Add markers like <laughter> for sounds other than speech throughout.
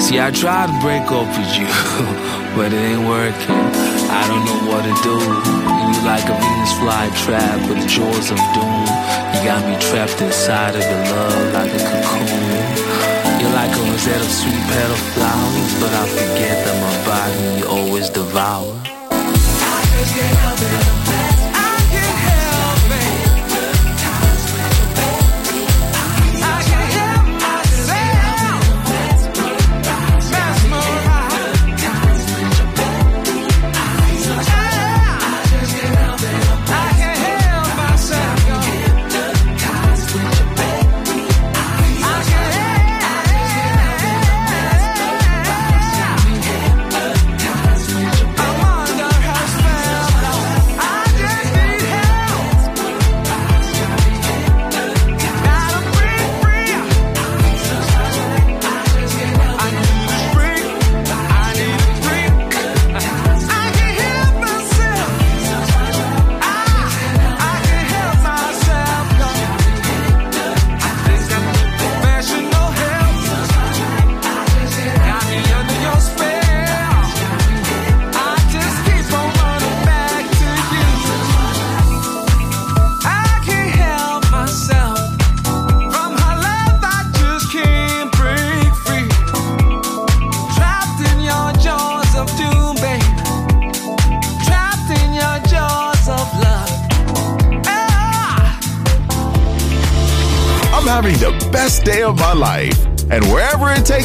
See, I tried to break up with you, <laughs> but it ain't working. I don't know what to do. You like a Venus flytrap with the jaws of doom. You got me trapped inside of your love like a cocoon. You're like a rosette of sweet petal flowers, but I forget that my body always devour. I just can't help it.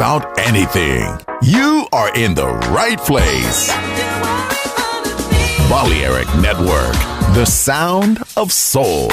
About anything. You are in the right place. Balearic Network, the sound of soul.